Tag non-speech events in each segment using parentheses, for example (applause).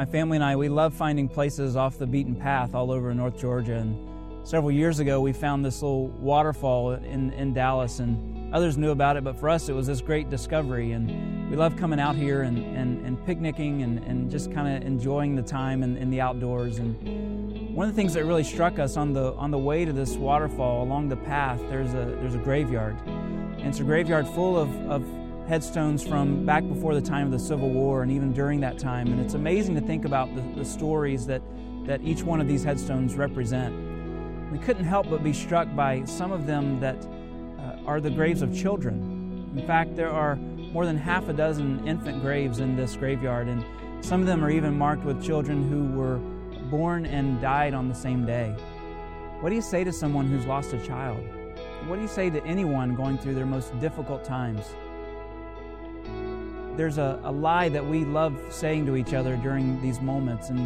My family and I, we love finding places off the beaten path all over North Georgia. And several years ago, we found this little waterfall in, in Dallas, and others knew about it, but for us, it was this great discovery. And we love coming out here and, and, and picnicking and, and just kind of enjoying the time in, in the outdoors. And one of the things that really struck us on the, on the way to this waterfall along the path, there's a, there's a graveyard. And it's a graveyard full of, of headstones from back before the time of the Civil War and even during that time. And it's amazing to think about the, the stories that, that each one of these headstones represent. We couldn't help but be struck by some of them that uh, are the graves of children. In fact, there are more than half a dozen infant graves in this graveyard, and some of them are even marked with children who were born and died on the same day. What do you say to someone who's lost a child? What do you say to anyone going through their most difficult times? There's a, a lie that we love saying to each other during these moments. And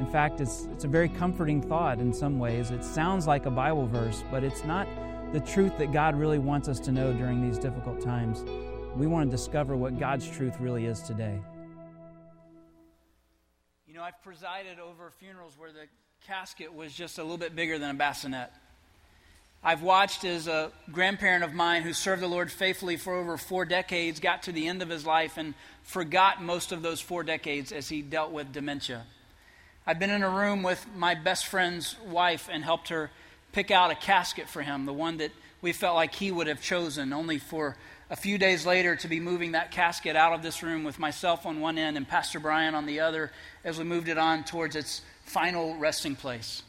in fact, it's, it's a very comforting thought in some ways. It sounds like a Bible verse, but it's not the truth that God really wants us to know during these difficult times. We want to discover what God's truth really is today. You know, I've presided over funerals where the casket was just a little bit bigger than a bassinet. I've watched as a grandparent of mine who served the Lord faithfully for over four decades got to the end of his life and forgot most of those four decades as he dealt with dementia. I've been in a room with my best friend's wife and helped her pick out a casket for him, the one that we felt like he would have chosen, only for a few days later to be moving that casket out of this room with myself on one end and Pastor Brian on the other as we moved it on towards its final resting place.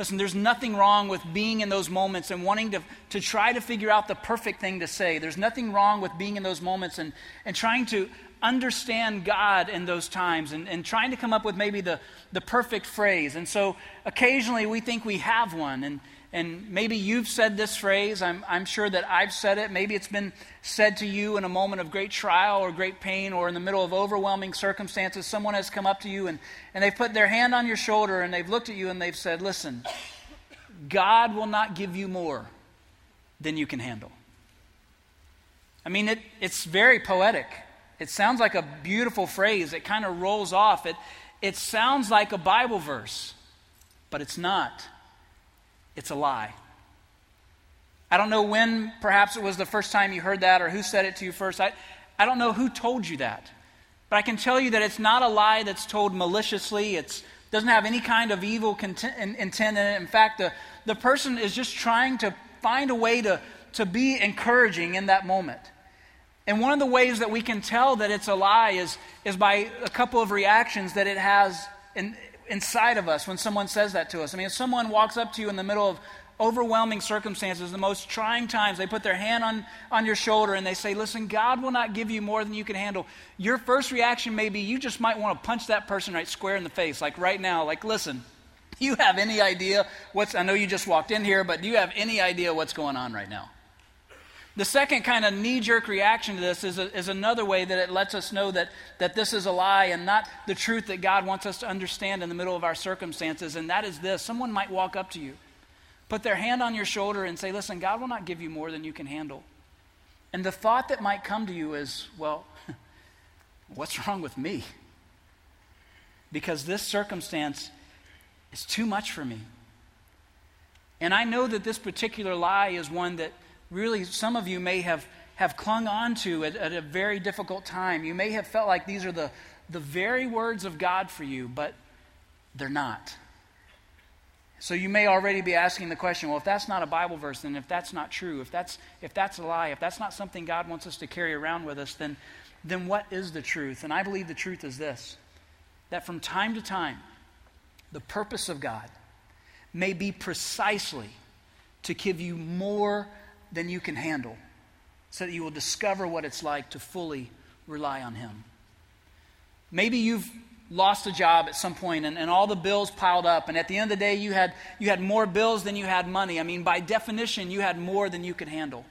Listen, there's nothing wrong with being in those moments and wanting to, to try to figure out the perfect thing to say. There's nothing wrong with being in those moments and, and trying to understand God in those times and, and trying to come up with maybe the, the perfect phrase. And so occasionally we think we have one. And, and maybe you've said this phrase. I'm, I'm sure that I've said it. Maybe it's been said to you in a moment of great trial or great pain or in the middle of overwhelming circumstances. Someone has come up to you and, and they've put their hand on your shoulder and they've looked at you and they've said, Listen, God will not give you more than you can handle. I mean, it, it's very poetic. It sounds like a beautiful phrase. It kind of rolls off. It, it sounds like a Bible verse, but it's not it's a lie. I don't know when, perhaps it was the first time you heard that or who said it to you first. I, I don't know who told you that. But I can tell you that it's not a lie that's told maliciously. It doesn't have any kind of evil content, intent in it. In fact, the, the person is just trying to find a way to, to be encouraging in that moment. And one of the ways that we can tell that it's a lie is, is by a couple of reactions that it has in, inside of us when someone says that to us. I mean, if someone walks up to you in the middle of overwhelming circumstances, the most trying times, they put their hand on, on your shoulder and they say, Listen, God will not give you more than you can handle. Your first reaction may be you just might want to punch that person right square in the face, like right now, like, listen, (laughs) you have any idea what's, I know you just walked in here, but do you have any idea what's going on right now? The second kind of knee jerk reaction to this is, a, is another way that it lets us know that, that this is a lie and not the truth that God wants us to understand in the middle of our circumstances. And that is this someone might walk up to you, put their hand on your shoulder, and say, Listen, God will not give you more than you can handle. And the thought that might come to you is, Well, (laughs) what's wrong with me? Because this circumstance is too much for me. And I know that this particular lie is one that really some of you may have, have clung on to at, at a very difficult time. You may have felt like these are the, the very words of God for you, but they're not. So you may already be asking the question, well, if that's not a Bible verse, then if that's not true, if that's, if that's a lie, if that's not something God wants us to carry around with us, then, then what is the truth? And I believe the truth is this that from time to time, the purpose of God may be precisely to give you more than you can handle so that you will discover what it's like to fully rely on Him. Maybe you've lost a job at some point and, and all the bills piled up, and at the end of the day, you had, you had more bills than you had money. I mean, by definition, you had more than you could handle.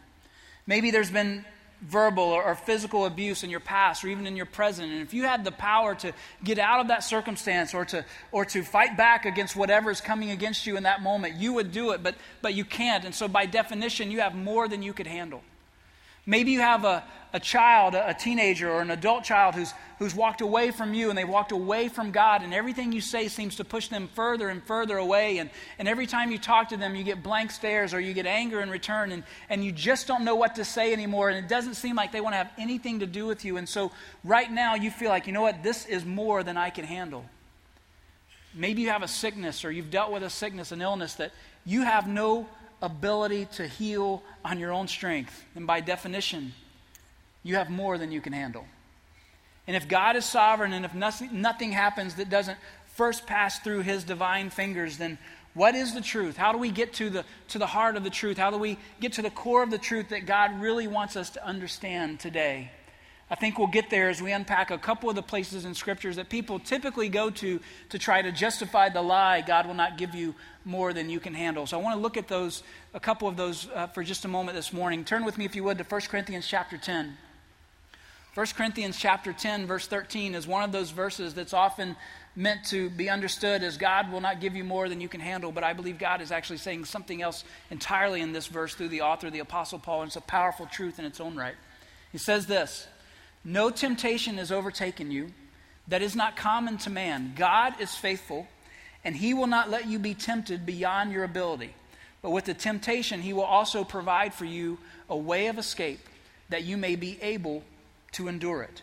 Maybe there's been verbal or, physical abuse in your past or even in your present. And if you had the power to get out of that circumstance or to or to fight back against whatever is coming against you in that moment you would do it but but you can't. And so by definition you have more than you could handle Maybe you have a, a child, a teenager, or an adult child who's, who's walked away from you and they've walked away from God, and everything you say seems to push them further and further away. And, and every time you talk to them, you get blank stares or you get anger in return, and, and you just don't know what to say anymore. And it doesn't seem like they want to have anything to do with you. And so right now, you feel like, you know what, this is more than I can handle. Maybe you have a sickness or you've dealt with a sickness, an illness that you have no ability to heal on your own strength. And by definition, you have more than you can handle. And if God is sovereign and if nothing, nothing happens that doesn't first pass through his divine fingers, then what is the truth? How do we get to the, to the heart of the truth? How do we get to the core of the truth that God really wants us to understand today? I think we'll get there as we unpack a couple of the places in scriptures that people typically go to to try to justify the lie God will not give you more than you can handle. So I want to look at those, a couple of those uh, for just a moment this morning. Turn with me, if you would, to 1 Corinthians chapter 10. 1 Corinthians chapter 10 verse 13 is one of those verses that's often meant to be understood as God will not give you more than you can handle, but I believe God is actually saying something else entirely in this verse through the author, the apostle Paul, and it's a powerful truth in its own right. He says this, "No temptation has overtaken you that is not common to man. God is faithful, and he will not let you be tempted beyond your ability. But with the temptation, he will also provide for you a way of escape that you may be able to endure it.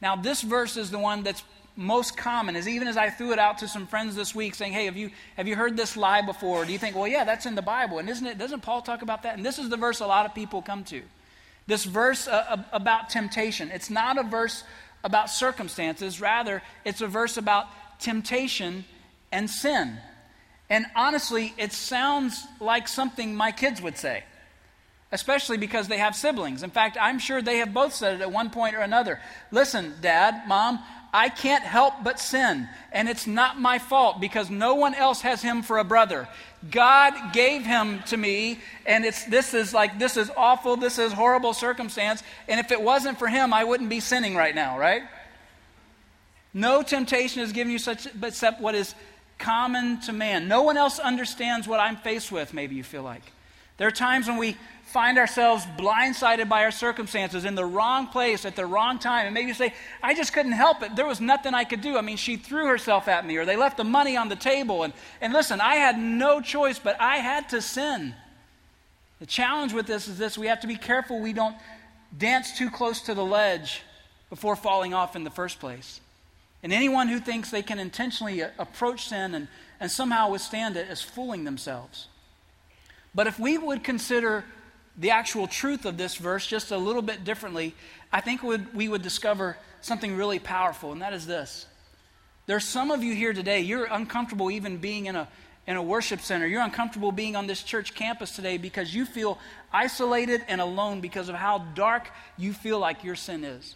Now, this verse is the one that's most common is even as I threw it out to some friends this week saying, Hey, have you, have you heard this lie before? Do you think, well, yeah, that's in the Bible. And isn't it, doesn't Paul talk about that? And this is the verse a lot of people come to. This verse uh, about temptation. It's not a verse about circumstances, rather, it's a verse about temptation and sin. And honestly, it sounds like something my kids would say especially because they have siblings. In fact, I'm sure they have both said it at one point or another. Listen, Dad, Mom, I can't help but sin, and it's not my fault because no one else has him for a brother. God gave him to me, and it's this is like this is awful, this is horrible circumstance, and if it wasn't for him, I wouldn't be sinning right now, right? No temptation is given you such except what is common to man. No one else understands what I'm faced with, maybe you feel like. There are times when we find ourselves blindsided by our circumstances in the wrong place at the wrong time. And maybe say, I just couldn't help it. There was nothing I could do. I mean, she threw herself at me, or they left the money on the table. And, and listen, I had no choice, but I had to sin. The challenge with this is this we have to be careful we don't dance too close to the ledge before falling off in the first place. And anyone who thinks they can intentionally approach sin and, and somehow withstand it is fooling themselves. But if we would consider the actual truth of this verse just a little bit differently, I think we would discover something really powerful, and that is this. There's some of you here today, you're uncomfortable even being in a, in a worship center. You're uncomfortable being on this church campus today because you feel isolated and alone because of how dark you feel like your sin is.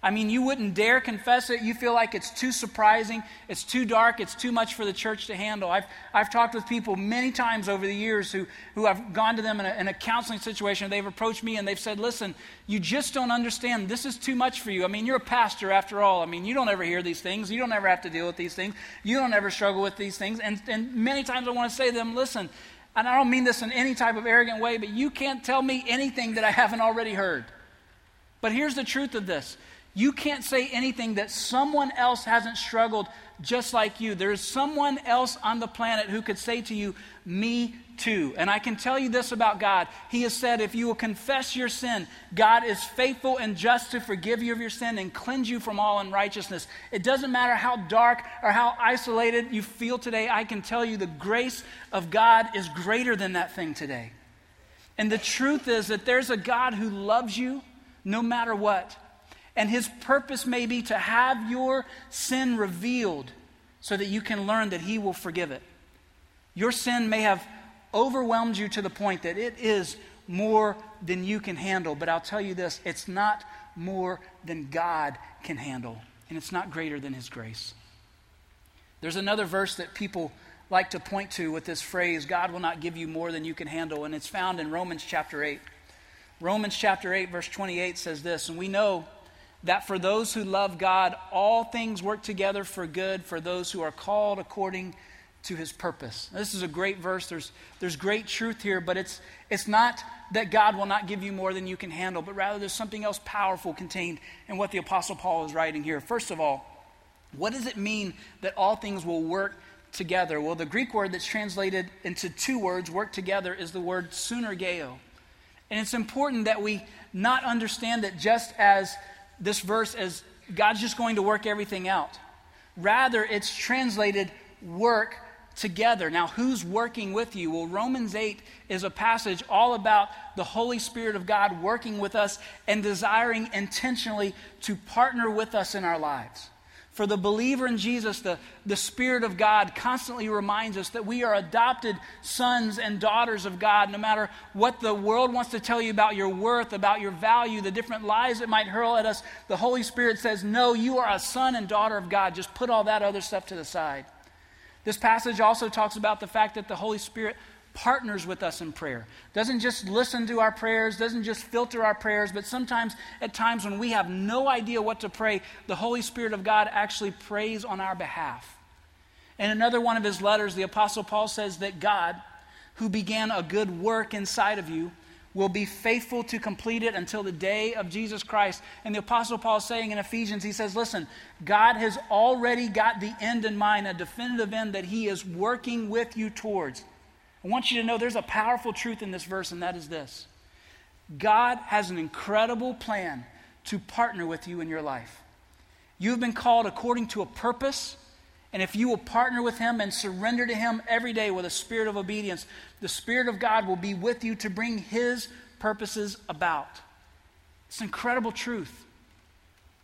I mean, you wouldn't dare confess it. You feel like it's too surprising, it's too dark, it's too much for the church to handle. I've, I've talked with people many times over the years who, who have gone to them in a, in a counseling situation. They've approached me and they've said, Listen, you just don't understand. This is too much for you. I mean, you're a pastor after all. I mean, you don't ever hear these things. You don't ever have to deal with these things. You don't ever struggle with these things. And, and many times I want to say to them, Listen, and I don't mean this in any type of arrogant way, but you can't tell me anything that I haven't already heard. But here's the truth of this you can't say anything that someone else hasn't struggled just like you. There's someone else on the planet who could say to you, Me too. And I can tell you this about God. He has said, If you will confess your sin, God is faithful and just to forgive you of your sin and cleanse you from all unrighteousness. It doesn't matter how dark or how isolated you feel today, I can tell you the grace of God is greater than that thing today. And the truth is that there's a God who loves you no matter what. And his purpose may be to have your sin revealed so that you can learn that he will forgive it. Your sin may have overwhelmed you to the point that it is more than you can handle. But I'll tell you this it's not more than God can handle, and it's not greater than his grace. There's another verse that people like to point to with this phrase God will not give you more than you can handle, and it's found in Romans chapter 8. Romans chapter 8, verse 28 says this, and we know that for those who love God, all things work together for good for those who are called according to his purpose. This is a great verse. There's, there's great truth here, but it's, it's not that God will not give you more than you can handle, but rather there's something else powerful contained in what the Apostle Paul is writing here. First of all, what does it mean that all things will work together? Well, the Greek word that's translated into two words, work together, is the word sunergeo. And it's important that we not understand it just as this verse as God's just going to work everything out. Rather, it's translated work together. Now, who's working with you? Well, Romans 8 is a passage all about the Holy Spirit of God working with us and desiring intentionally to partner with us in our lives. For the believer in Jesus, the, the Spirit of God constantly reminds us that we are adopted sons and daughters of God. No matter what the world wants to tell you about your worth, about your value, the different lies it might hurl at us, the Holy Spirit says, No, you are a son and daughter of God. Just put all that other stuff to the side. This passage also talks about the fact that the Holy Spirit partners with us in prayer. Doesn't just listen to our prayers, doesn't just filter our prayers, but sometimes at times when we have no idea what to pray, the Holy Spirit of God actually prays on our behalf. In another one of his letters, the Apostle Paul says that God, who began a good work inside of you, will be faithful to complete it until the day of Jesus Christ. And the Apostle Paul is saying in Ephesians, he says, Listen, God has already got the end in mind, a definitive end that he is working with you towards. I want you to know there's a powerful truth in this verse, and that is this God has an incredible plan to partner with you in your life. You've been called according to a purpose. And if you will partner with Him and surrender to Him every day with a spirit of obedience, the Spirit of God will be with you to bring His purposes about. It's an incredible truth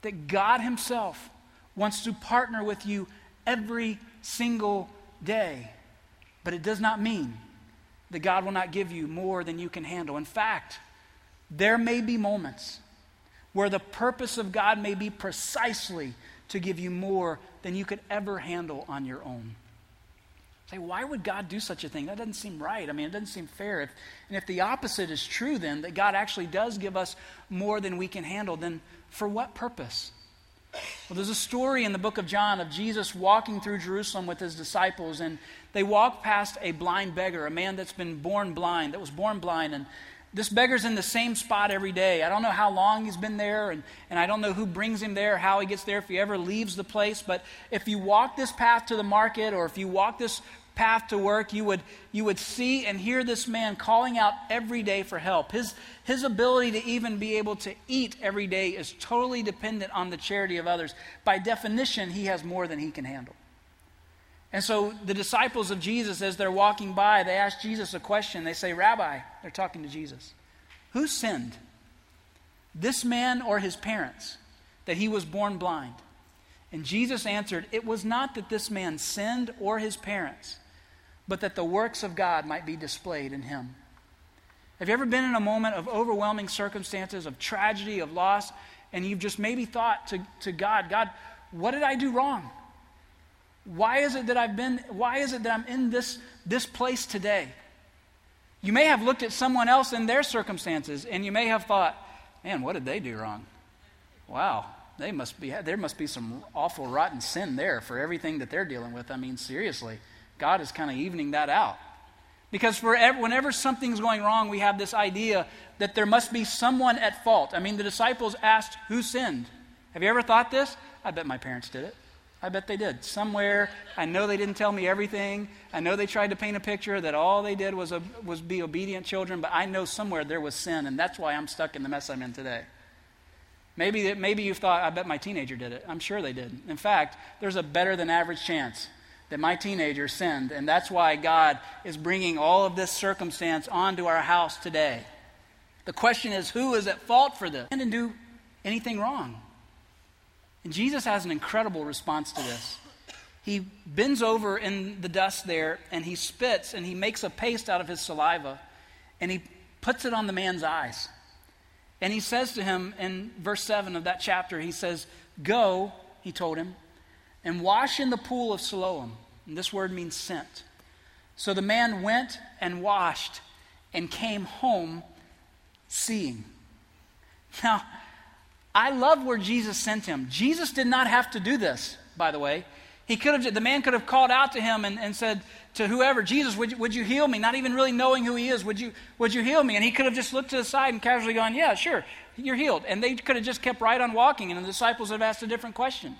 that God Himself wants to partner with you every single day. But it does not mean that God will not give you more than you can handle. In fact, there may be moments where the purpose of God may be precisely to give you more than you could ever handle on your own. Say, why would God do such a thing? That doesn't seem right. I mean, it doesn't seem fair. If, and if the opposite is true, then, that God actually does give us more than we can handle, then for what purpose? Well, there's a story in the book of John of Jesus walking through Jerusalem with his disciples, and they walk past a blind beggar, a man that's been born blind, that was born blind. And this beggar's in the same spot every day. I don't know how long he's been there, and, and I don't know who brings him there, how he gets there, if he ever leaves the place. But if you walk this path to the market, or if you walk this path to work, you would, you would see and hear this man calling out every day for help. His, his ability to even be able to eat every day is totally dependent on the charity of others. By definition, he has more than he can handle. And so the disciples of Jesus, as they're walking by, they ask Jesus a question. They say, Rabbi, they're talking to Jesus, who sinned? This man or his parents, that he was born blind? And Jesus answered, It was not that this man sinned or his parents but that the works of God might be displayed in him. Have you ever been in a moment of overwhelming circumstances, of tragedy, of loss, and you've just maybe thought to, to God, God, what did I do wrong? Why is it that I've been, why is it that I'm in this, this place today? You may have looked at someone else in their circumstances and you may have thought, man, what did they do wrong? Wow, they must be, there must be some awful rotten sin there for everything that they're dealing with. I mean, seriously. God is kind of evening that out. Because forever, whenever something's going wrong, we have this idea that there must be someone at fault. I mean, the disciples asked, Who sinned? Have you ever thought this? I bet my parents did it. I bet they did. Somewhere, I know they didn't tell me everything. I know they tried to paint a picture that all they did was, a, was be obedient children, but I know somewhere there was sin, and that's why I'm stuck in the mess I'm in today. Maybe, maybe you've thought, I bet my teenager did it. I'm sure they did. In fact, there's a better than average chance that my teenager sinned, and that's why God is bringing all of this circumstance onto our house today. The question is, who is at fault for this? Didn't do anything wrong. And Jesus has an incredible response to this. He bends over in the dust there and he spits and he makes a paste out of his saliva and he puts it on the man's eyes. And he says to him in verse 7 of that chapter, he says, Go, he told him, and wash in the pool of Siloam. And this word means sent. So the man went and washed and came home seeing. Now, I love where Jesus sent him. Jesus did not have to do this, by the way. He could have, the man could have called out to him and, and said to whoever, Jesus, would you, would you heal me? Not even really knowing who he is, would you, would you heal me? And he could have just looked to the side and casually gone, Yeah, sure, you're healed. And they could have just kept right on walking, and the disciples would have asked a different question.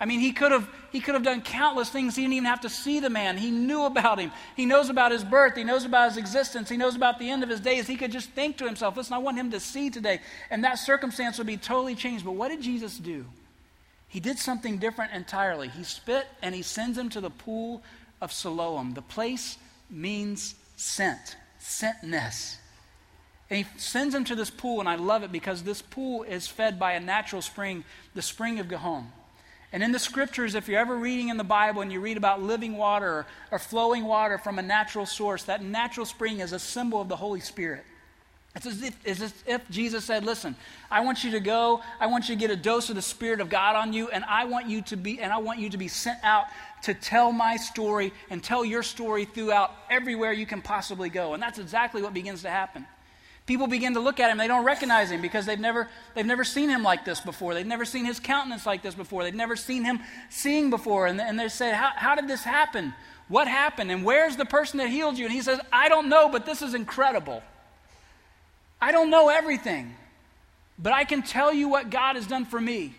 I mean, he could have he could have done countless things. He didn't even have to see the man. He knew about him. He knows about his birth. He knows about his existence. He knows about the end of his days. He could just think to himself, "Listen, I want him to see today," and that circumstance would be totally changed. But what did Jesus do? He did something different entirely. He spit and he sends him to the pool of Siloam. The place means sent, sentness. And he sends him to this pool, and I love it because this pool is fed by a natural spring, the spring of Gihon. And in the scriptures, if you're ever reading in the Bible and you read about living water or, flowing water from a natural source, that natural spring is a symbol of the Holy Spirit. It's as, if, it's as if Jesus said, Listen, I want you to go, I want you to get a dose of the Spirit of God on you, and I want you to be, and I want you to be sent out to tell my story and tell your story throughout everywhere you can possibly go. And that's exactly what begins to happen. People begin to look at him, they don't recognize him because they've never, they've never seen him like this before. They've never seen his countenance like this before. They've never seen him seeing before. And, and they say, how, how did this happen? What happened? And where's the person that healed you? And he says, I don't know, but this is incredible. I don't know everything, but I can tell you what God has done for me.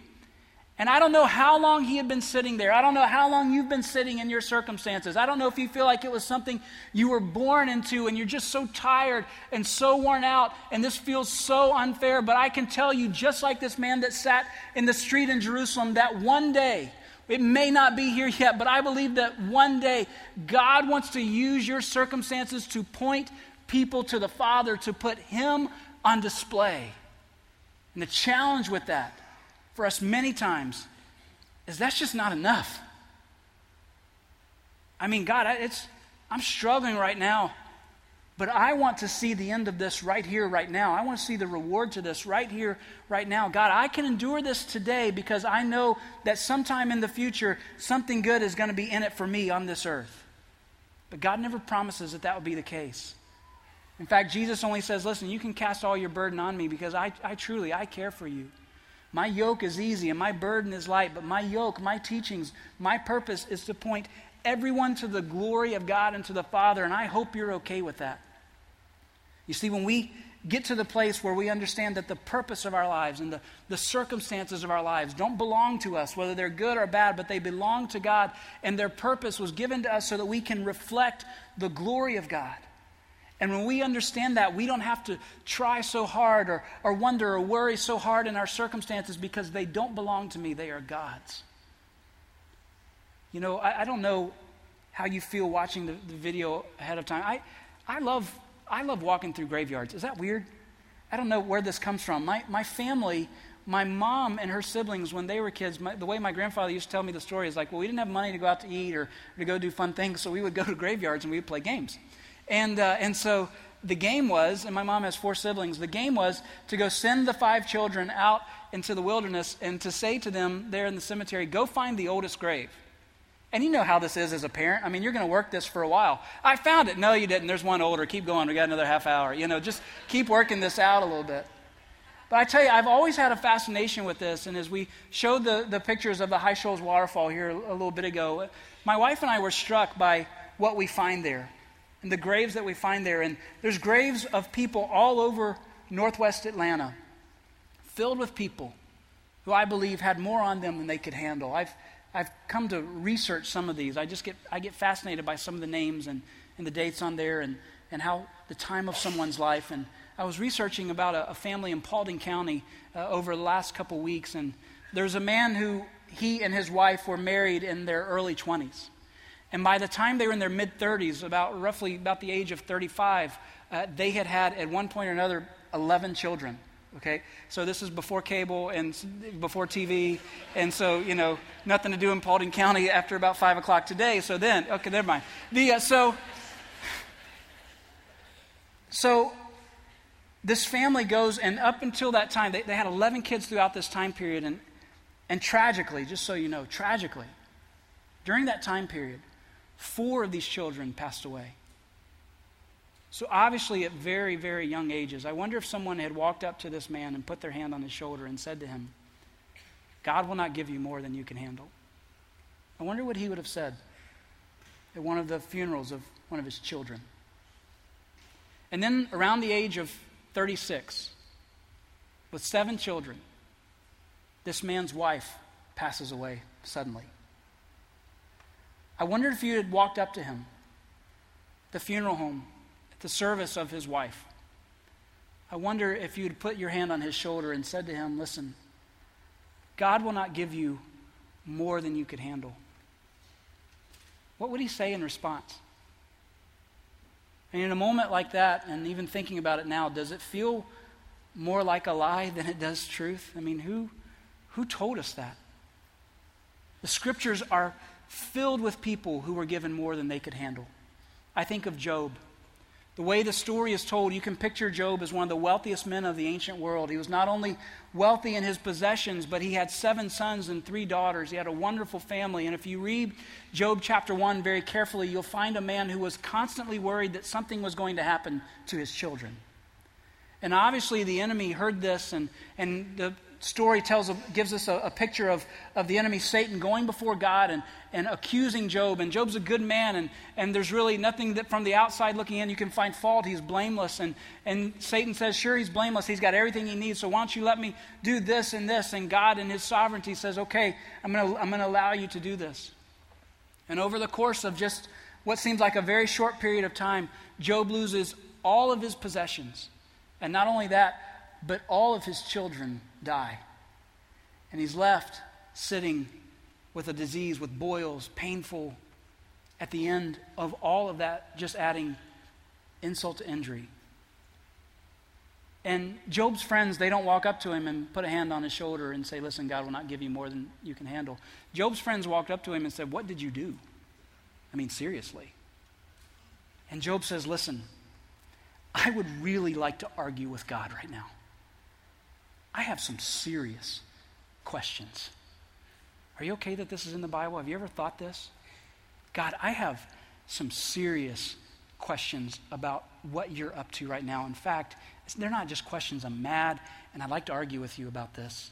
And I don't know how long he had been sitting there. I don't know how long you've been sitting in your circumstances. I don't know if you feel like it was something you were born into and you're just so tired and so worn out and this feels so unfair. But I can tell you, just like this man that sat in the street in Jerusalem, that one day, it may not be here yet, but I believe that one day God wants to use your circumstances to point people to the Father, to put Him on display. And the challenge with that for us many times is that's just not enough. I mean, God, it's, I'm struggling right now, but I want to see the end of this right here, right now. I want to see the reward to this right here, right now. God, I can endure this today because I know that sometime in the future, something good is going to be in it for me on this earth. But God never promises that that would be the case. In fact, Jesus only says, listen, you can cast all your burden on me because I, I truly, I care for you. My yoke is easy and my burden is light, but my yoke, my teachings, my purpose is to point everyone to the glory of God and to the Father, and I hope you're okay with that. You see, when we get to the place where we understand that the purpose of our lives and the, the circumstances of our lives don't belong to us, whether they're good or bad, but they belong to God, and their purpose was given to us so that we can reflect the glory of God. And when we understand that, we don't have to try so hard or, or wonder or worry so hard in our circumstances because they don't belong to me, they are God's. You know, I, I don't know how you feel watching the, the video ahead of time. I, I, love, I love walking through graveyards. Is that weird? I don't know where this comes from. My, my family, my mom and her siblings, when they were kids, my, the way my grandfather used to tell me the story is like, well, we didn't have money to go out to eat or, or to go do fun things, so we would go to graveyards and we would play games. And, uh, and so the game was, and my mom has four siblings, the game was to go send the five children out into the wilderness and to say to them there in the cemetery, go find the oldest grave. And you know how this is as a parent. I mean, you're going to work this for a while. I found it. No, you didn't. There's one older. Keep going. We got another half hour. You know, just keep working this out a little bit. But I tell you, I've always had a fascination with this. And as we showed the, the pictures of the High Shoals waterfall here a little bit ago, my wife and I were struck by what we find there and the graves that we find there. And there's graves of people all over northwest Atlanta filled with people who I believe had more on them than they could handle. I've, I've come to research some of these. I just get, I get fascinated by some of the names and, and the dates on there and, and how the time of someone's life. And I was researching about a, a family in Paulding County uh, over the last couple weeks. And there's a man who he and his wife were married in their early 20s. And by the time they were in their mid 30s, about roughly about the age of 35, uh, they had had at one point or another 11 children. Okay, so this is before cable and before TV, and so you know nothing to do in Paulding County after about five o'clock today. So then, okay, never mind. The uh, so so this family goes, and up until that time, they, they had 11 kids throughout this time period, and and tragically, just so you know, tragically, during that time period, Four of these children passed away. So, obviously, at very, very young ages, I wonder if someone had walked up to this man and put their hand on his shoulder and said to him, God will not give you more than you can handle. I wonder what he would have said at one of the funerals of one of his children. And then, around the age of 36, with seven children, this man's wife passes away suddenly. I wondered if you had walked up to him, the funeral home, at the service of his wife. I wonder if you'd put your hand on his shoulder and said to him, Listen, God will not give you more than you could handle. What would he say in response? And in a moment like that, and even thinking about it now, does it feel more like a lie than it does truth? I mean, who, who told us that? The scriptures are filled with people who were given more than they could handle. I think of Job. The way the story is told, you can picture Job as one of the wealthiest men of the ancient world. He was not only wealthy in his possessions, but he had seven sons and three daughters. He had a wonderful family. And if you read Job chapter 1 very carefully, you'll find a man who was constantly worried that something was going to happen to his children. And obviously, the enemy heard this, and, and the story tells, gives us a, a, picture of, of the enemy Satan going before God and, and accusing Job. And Job's a good man, and, and there's really nothing that from the outside looking in you can find fault. He's blameless. And, and Satan says, Sure, he's blameless. He's got everything he needs. So why don't you let me do this and this? And God, in his sovereignty, says, Okay, I'm going to I'm going to allow you to do this. And over the course of just what seems like a very short period of time, Job loses all of his possessions. And not only that, but all of his children die. And he's left sitting with a disease, with boils, painful, at the end of all of that, just adding insult to injury. And Job's friends, they don't walk up to him and put a hand on his shoulder and say, Listen, God will not give you more than you can handle. Job's friends walked up to him and said, What did you do? I mean, seriously. And Job says, Listen, I would really like to argue with God right now. I have some serious questions. Are you okay that this is in the Bible? Have you ever thought this? God, I have some serious questions about what you're up to right now. In fact, they're not just questions. I'm mad, and I'd like to argue with you about this.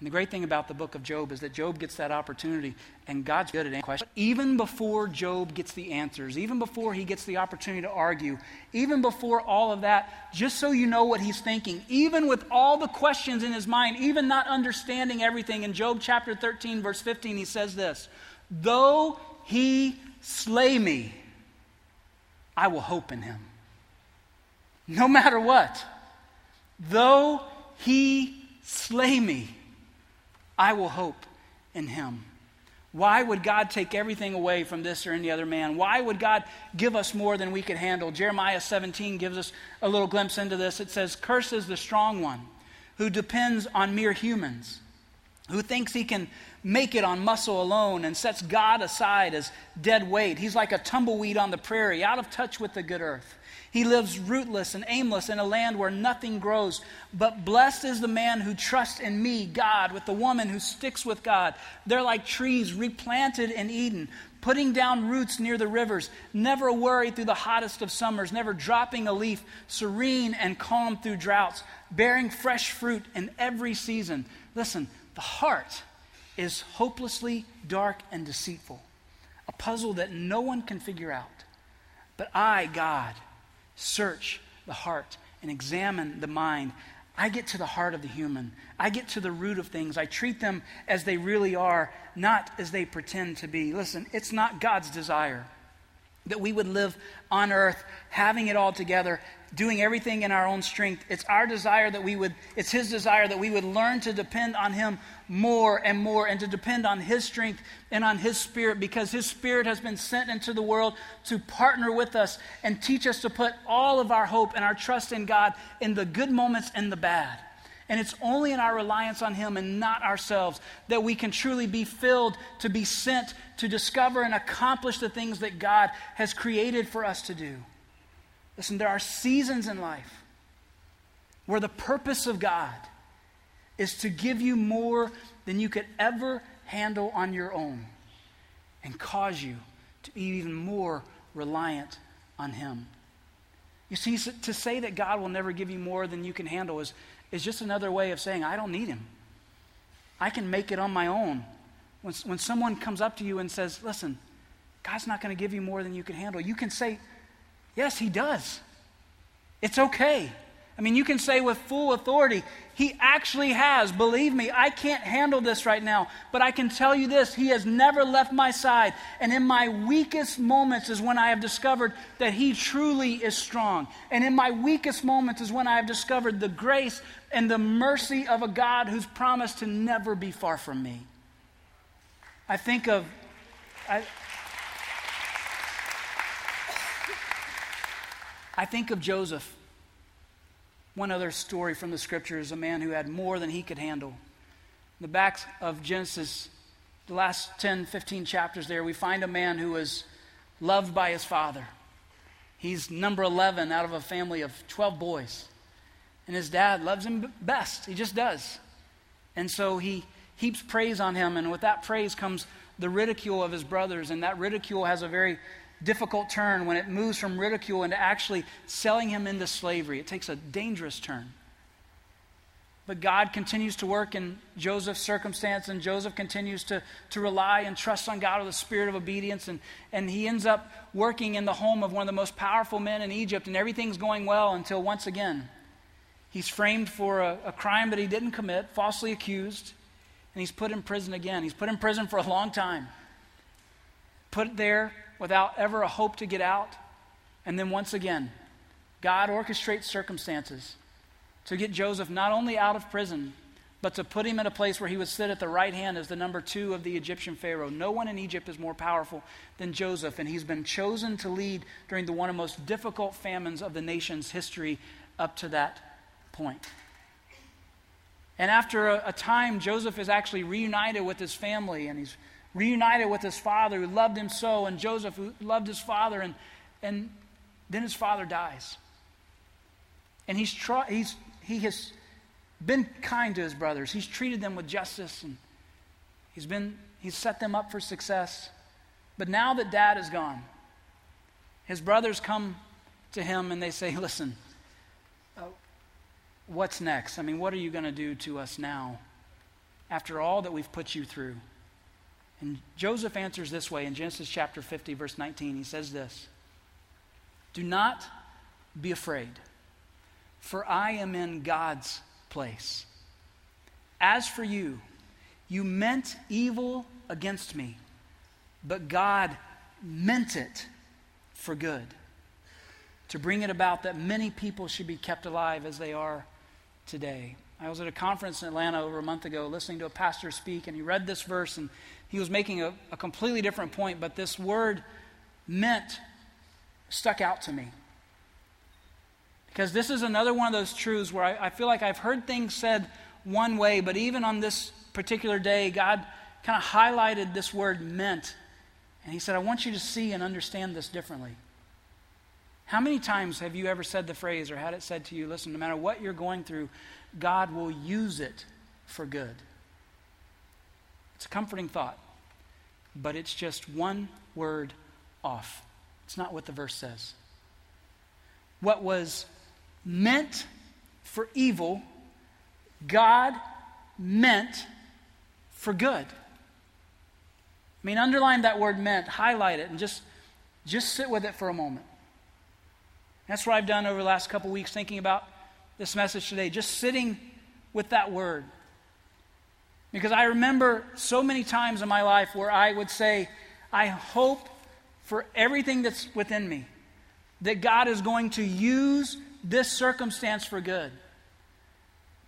And the great thing about the book of Job is that Job gets that opportunity, and God's good at answering questions. Even before Job gets the answers, even before he gets the opportunity to argue, even before all of that, just so you know what he's thinking, even with all the questions in his mind, even not understanding everything, in Job chapter 13, verse 15, he says this Though he slay me, I will hope in him. No matter what. Though he slay me, I will hope in him. Why would God take everything away from this or any other man? Why would God give us more than we could handle? Jeremiah 17 gives us a little glimpse into this. It says, Curses the strong one who depends on mere humans, who thinks he can make it on muscle alone and sets God aside as dead weight. He's like a tumbleweed on the prairie, out of touch with the good earth. He lives rootless and aimless in a land where nothing grows. But blessed is the man who trusts in me, God, with the woman who sticks with God. They're like trees replanted in Eden, putting down roots near the rivers, never worried through the hottest of summers, never dropping a leaf, serene and calm through droughts, bearing fresh fruit in every season. Listen, the heart is hopelessly dark and deceitful, a puzzle that no one can figure out. But I, God, search the heart and examine the mind. I get to the heart of the human. I get to the root of things. I treat them as they really are, not as they pretend to be. Listen, it's not God's desire that we would live on earth having it all together, doing everything in our own strength. It's our desire that we would, it's His desire that we would learn to depend on Him more and more and to depend on His strength and on His Spirit because His Spirit has been sent into the world to partner with us and teach us to put all of our hope and our trust in God in the good moments and the bad. And it's only in our reliance on Him and not ourselves that we can truly be filled to be sent to discover and accomplish the things that God has created for us to do. Listen, there are seasons in life where the purpose of God is to give you more than you could ever handle on your own and cause you to be even more reliant on Him. You see, to say that God will never give you more than you can handle is, is just another way of saying, I don't need Him. I can make it on my own. When, when someone comes up to you and says, Listen, God's not going to give you more than you can handle, you can say, Yes, He does. It's okay. I mean, you can say with full authority, He actually has. Believe me, I can't handle this right now. But I can tell you this He has never left my side. And in my weakest moments is when I have discovered that He truly is strong. And in my weakest moments is when I have discovered the grace and the mercy of a God who's promised to never be far from me. I think of. I, I think of Joseph. One other story from the scriptures a man who had more than he could handle. In the back of Genesis, the last 10, 15 chapters there, we find a man who was loved by his father. He's number 11 out of a family of 12 boys. And his dad loves him best. He just does. And so he heaps praise on him. And with that praise comes the ridicule of his brothers. And that ridicule has a very difficult turn when it moves from ridicule into actually selling him into slavery. It takes a dangerous turn. But God continues to work in Joseph's circumstance, and Joseph continues to, to rely and trust on God with a spirit of obedience. And, and he ends up working in the home of one of the most powerful men in Egypt, and everything's going well until once again he's framed for a, a crime that he didn't commit, falsely accused, and he's put in prison again. He's put in prison for a long time. Put there without ever a hope to get out. And then once again, God orchestrates circumstances to get Joseph not only out of prison, but to put him in a place where he would sit at the right hand as the number two of the Egyptian Pharaoh. No one in Egypt is more powerful than Joseph, and he's been chosen to lead during the one of the most difficult famines of the nation's history up to that point. And after a, a time, Joseph is actually reunited with his family, and he's reunited with his father who loved him so, and Joseph who loved his father, and, and then his father dies. And he's, he's he has been kind to his brothers. He's treated them with justice, and he's, been, he's set them up for success. But now that dad is gone, his brothers come to him and they say, Listen, uh, what's next? I mean, what are you going to do to us now after all that we've put you through? And Joseph answers this way in Genesis chapter 50, verse 19. He says this Do not be afraid, for I am in God's place. As for you, you meant evil against me, but God meant it for good, to bring it about that many people should be kept alive as they are today. I was at a conference in Atlanta over a month ago listening to a pastor speak, and he read this verse, and he was making a, a completely different point, but this word meant stuck out to me. Because this is another one of those truths where I, I feel like I've heard things said one way, but even on this particular day, God kind of highlighted this word meant. And He said, I want you to see and understand this differently. How many times have you ever said the phrase or had it said to you, listen, no matter what you're going through, God will use it for good? It's a comforting thought, but it's just one word off. It's not what the verse says. What was meant for evil, God meant for good. I mean, underline that word meant, highlight it, and just, just sit with it for a moment. That's what I've done over the last couple weeks thinking about this message today, just sitting with that word. Because I remember so many times in my life where I would say, I hope for everything that's within me that God is going to use this circumstance for good.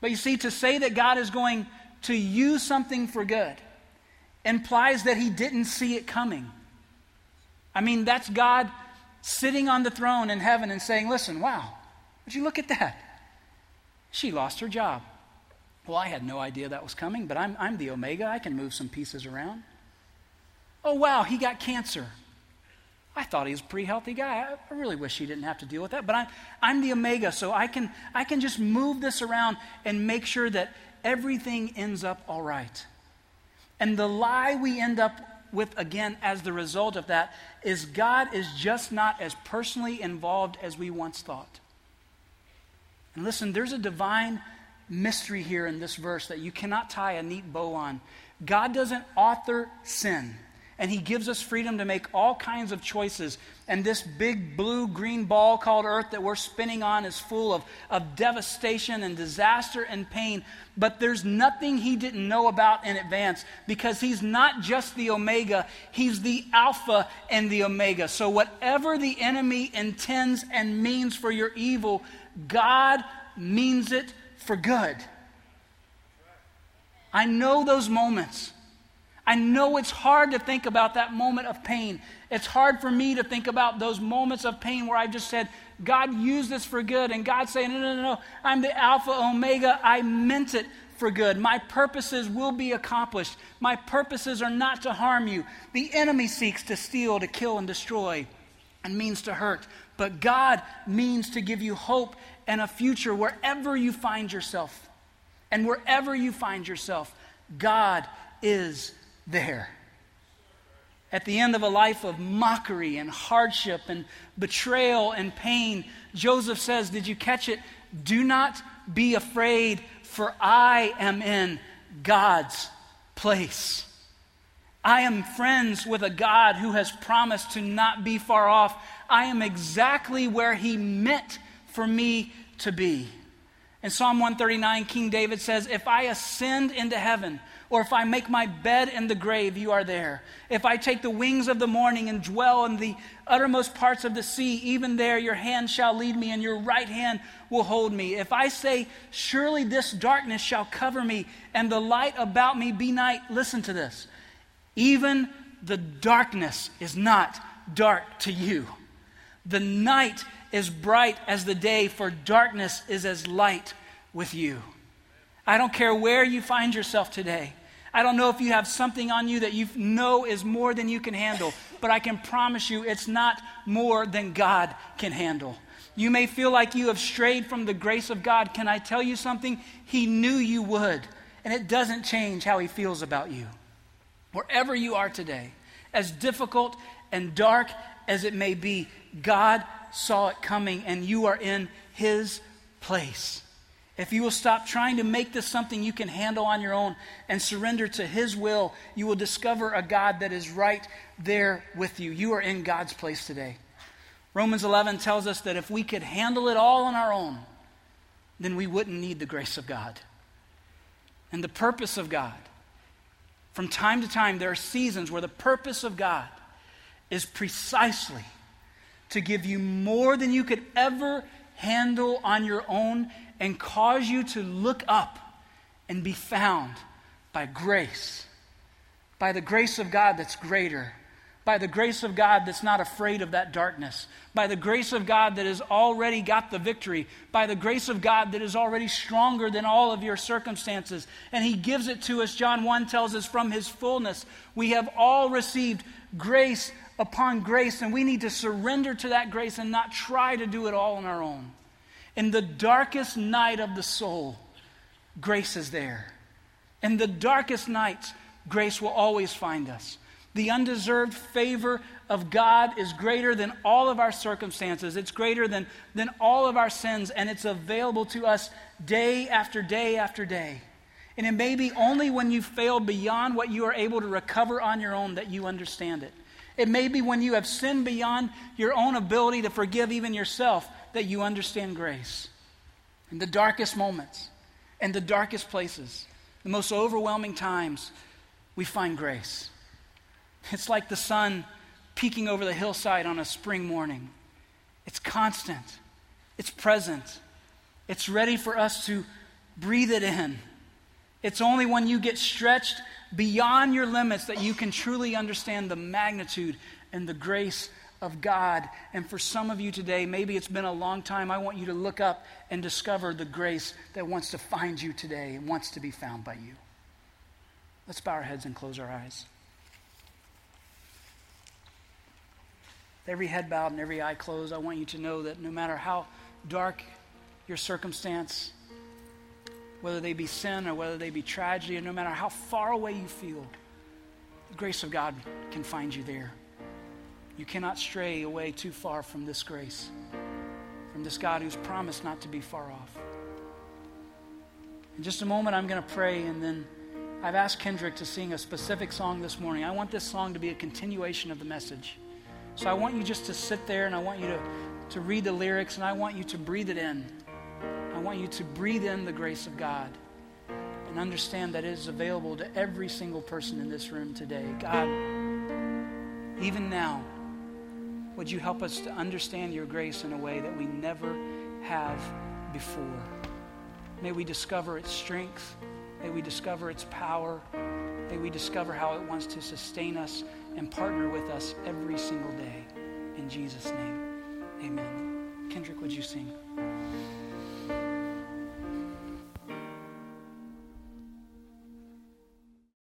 But you see, to say that God is going to use something for good implies that he didn't see it coming. I mean, that's God sitting on the throne in heaven and saying, Listen, wow, would you look at that? She lost her job. Well, I had no idea that was coming, but I'm, I'm the Omega. I can move some pieces around. Oh, wow, he got cancer. I thought he was a pretty healthy guy. I really wish he didn't have to deal with that. But I'm, I'm the Omega, so I can, I can just move this around and make sure that everything ends up all right. And the lie we end up with, again, as the result of that, is God is just not as personally involved as we once thought. And listen, there's a divine mystery here in this verse that you cannot tie a neat bow on. God doesn't author sin and He gives us freedom to make all kinds of choices. And this big blue green ball called Earth that we're spinning on is full of, of devastation and disaster and pain. But there's nothing He didn't know about in advance because He's not just the Omega, He's the Alpha and the Omega. So, whatever the enemy intends and means for your evil, God means it for good. I know those moments I know it's hard to think about that moment of pain. It's hard for me to think about those moments of pain where I just said, God used this for good. And God saying, no, no, no, no, I'm the Alpha Omega. I meant it for good. My purposes will be accomplished. My purposes are not to harm you. The enemy seeks to steal, to kill, and destroy, and means to hurt. But God means to give you hope and a future wherever you find yourself. And wherever you find yourself, God is there. At the end of a life of mockery and hardship and betrayal and pain, Joseph says, Did you catch it? Do not be afraid, for I am in God's place. I am friends with a God who has promised to not be far off. I am exactly where He meant for me to be. In Psalm 139, King David says, If I ascend into heaven, or if I make my bed in the grave, you are there. If I take the wings of the morning and dwell in the uttermost parts of the sea, even there your hand shall lead me, and your right hand will hold me. If I say, Surely this darkness shall cover me, and the light about me be night, listen to this. Even the darkness is not dark to you. The night is bright as the day, for darkness is as light with you. I don't care where you find yourself today. I don't know if you have something on you that you know is more than you can handle, but I can promise you it's not more than God can handle. You may feel like you have strayed from the grace of God. Can I tell you something? He knew you would, and it doesn't change how He feels about you. Wherever you are today, as difficult and dark as it may be, God saw it coming, and you are in His place. If you will stop trying to make this something you can handle on your own and surrender to His will, you will discover a God that is right there with you. You are in God's place today. Romans 11 tells us that if we could handle it all on our own, then we wouldn't need the grace of God. And the purpose of God, from time to time, there are seasons where the purpose of God is precisely to give you more than you could ever handle on your own and cause you to look up and be found by grace, by the grace of God that's greater, by the grace of God that's not afraid of that darkness, by the grace of God that has already got the victory, by the grace of God that is already stronger than all of your circumstances. And He gives it to us. John 1 tells us from His fullness, we have all received grace upon grace, and we need to surrender to that grace and not try to do it all on our own. In the darkest night of the soul, grace is there. In the darkest nights, grace will always find us. The undeserved favor of God is greater than all of our circumstances. It's greater than, than all of our sins, and it's available to us day after day after day. And it may be only when you fail beyond what you are able to recover on your own that you understand it. It may be when you have sinned beyond your own ability to forgive even yourself that you understand grace. In the darkest moments, in the darkest places, the most overwhelming times, we find grace. It's like the sun peeking over the hillside on a spring morning. It's constant, it's present, it's ready for us to breathe it in. It's only when you get stretched beyond your limits that you can truly understand the magnitude and the grace of God. And for some of you today, maybe it's been a long time, I want you to look up and discover the grace that wants to find you today and wants to be found by you. Let's bow our heads and close our eyes. With every head bowed and every eye closed, I want you to know that no matter how dark your circumstance, whether they be sin or whether they be tragedy, and no matter how far away you feel, the grace of God can find you there. You cannot stray away too far from this grace, from this God who's promised not to be far off. In just a moment, I'm going to pray, and then I've asked Kendrick to sing a specific song this morning. I want this song to be a continuation of the message. So I want you just to sit there and I want you to, to read the lyrics and I want you to breathe it in. I want you to breathe in the grace of God and understand that it is available to every single person in this room today. God, even now, would you help us to understand your grace in a way that we never have before? May we discover its strength. May we discover its power. May we discover how it wants to sustain us and partner with us every single day. In Jesus' name, amen. Kendrick, would you sing?